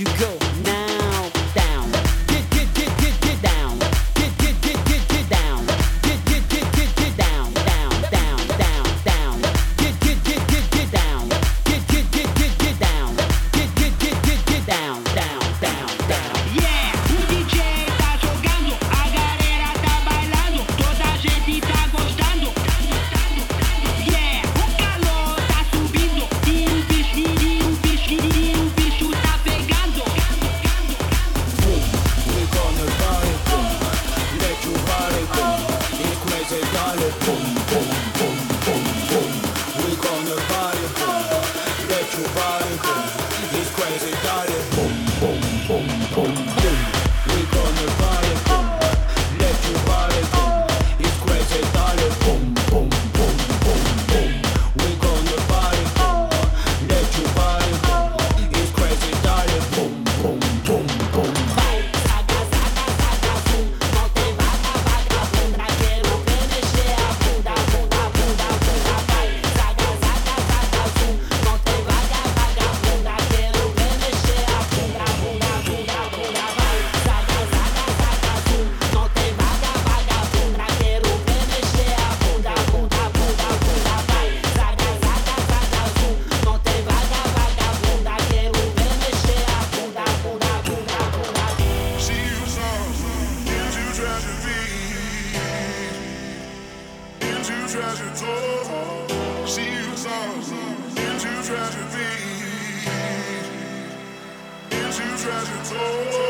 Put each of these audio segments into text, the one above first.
you go. Yeah. tragedy, into tragedy. Into tragedy, into tragedy.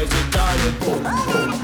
crazy, dirty, boom, boom.